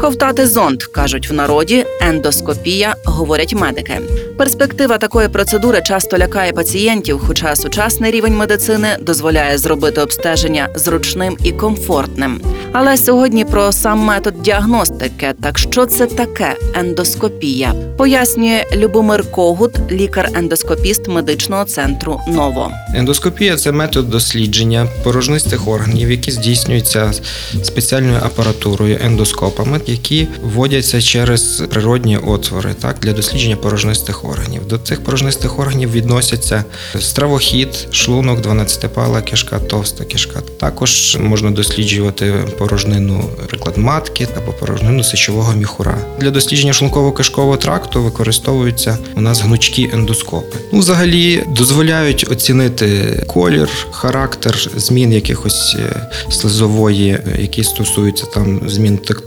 Ковтати зонд, кажуть в народі, ендоскопія, говорять медики. Перспектива такої процедури часто лякає пацієнтів, хоча сучасний рівень медицини дозволяє зробити обстеження зручним і комфортним. Але сьогодні про сам метод діагностики. Так що це таке ендоскопія? Пояснює Любомир Когут, лікар-ендоскопіст медичного центру Ново. Ендоскопія це метод дослідження порожнистих органів, які здійснюються спеціальною апаратурою ендоскопами, які вводяться через природні отвори, так для дослідження порожнистих органів. До цих порожнистих органів відносяться стравохід, шлунок, 12-пала кишка, товста кишка. Також можна досліджувати порожнину, наприклад, матки або порожнину сечового міхура. Для дослідження шлунково-кишкового тракту використовуються у нас гнучкі ендоскопи. Ну, взагалі дозволяють оцінити колір, характер змін якихось е, слизової, е, які стосуються там змін тек-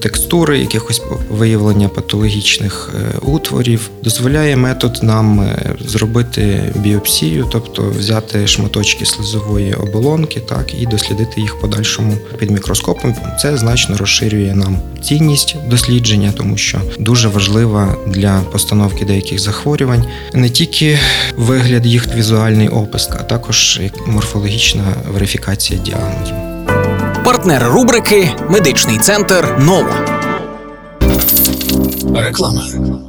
текстури, якихось виявлення патологічних е, утворів. Дозволяє метод нам е, зробити біопсію, тобто взяти шматочки слизової оболонки, так і дослідити їх подальшому під мікроскопом. Це значно розширює нам цінність дослідження, тому що дуже важлива для постановки деяких захворювань не тільки вигляд їх візуальний опис, а також морфологічна верифікація діагнозу. Партнер рубрики Медичний центр Ново. Reklama.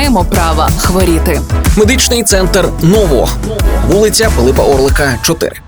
маємо права хворіти. Медичний центр Ново, вулиця Пилипа Орлика, 4.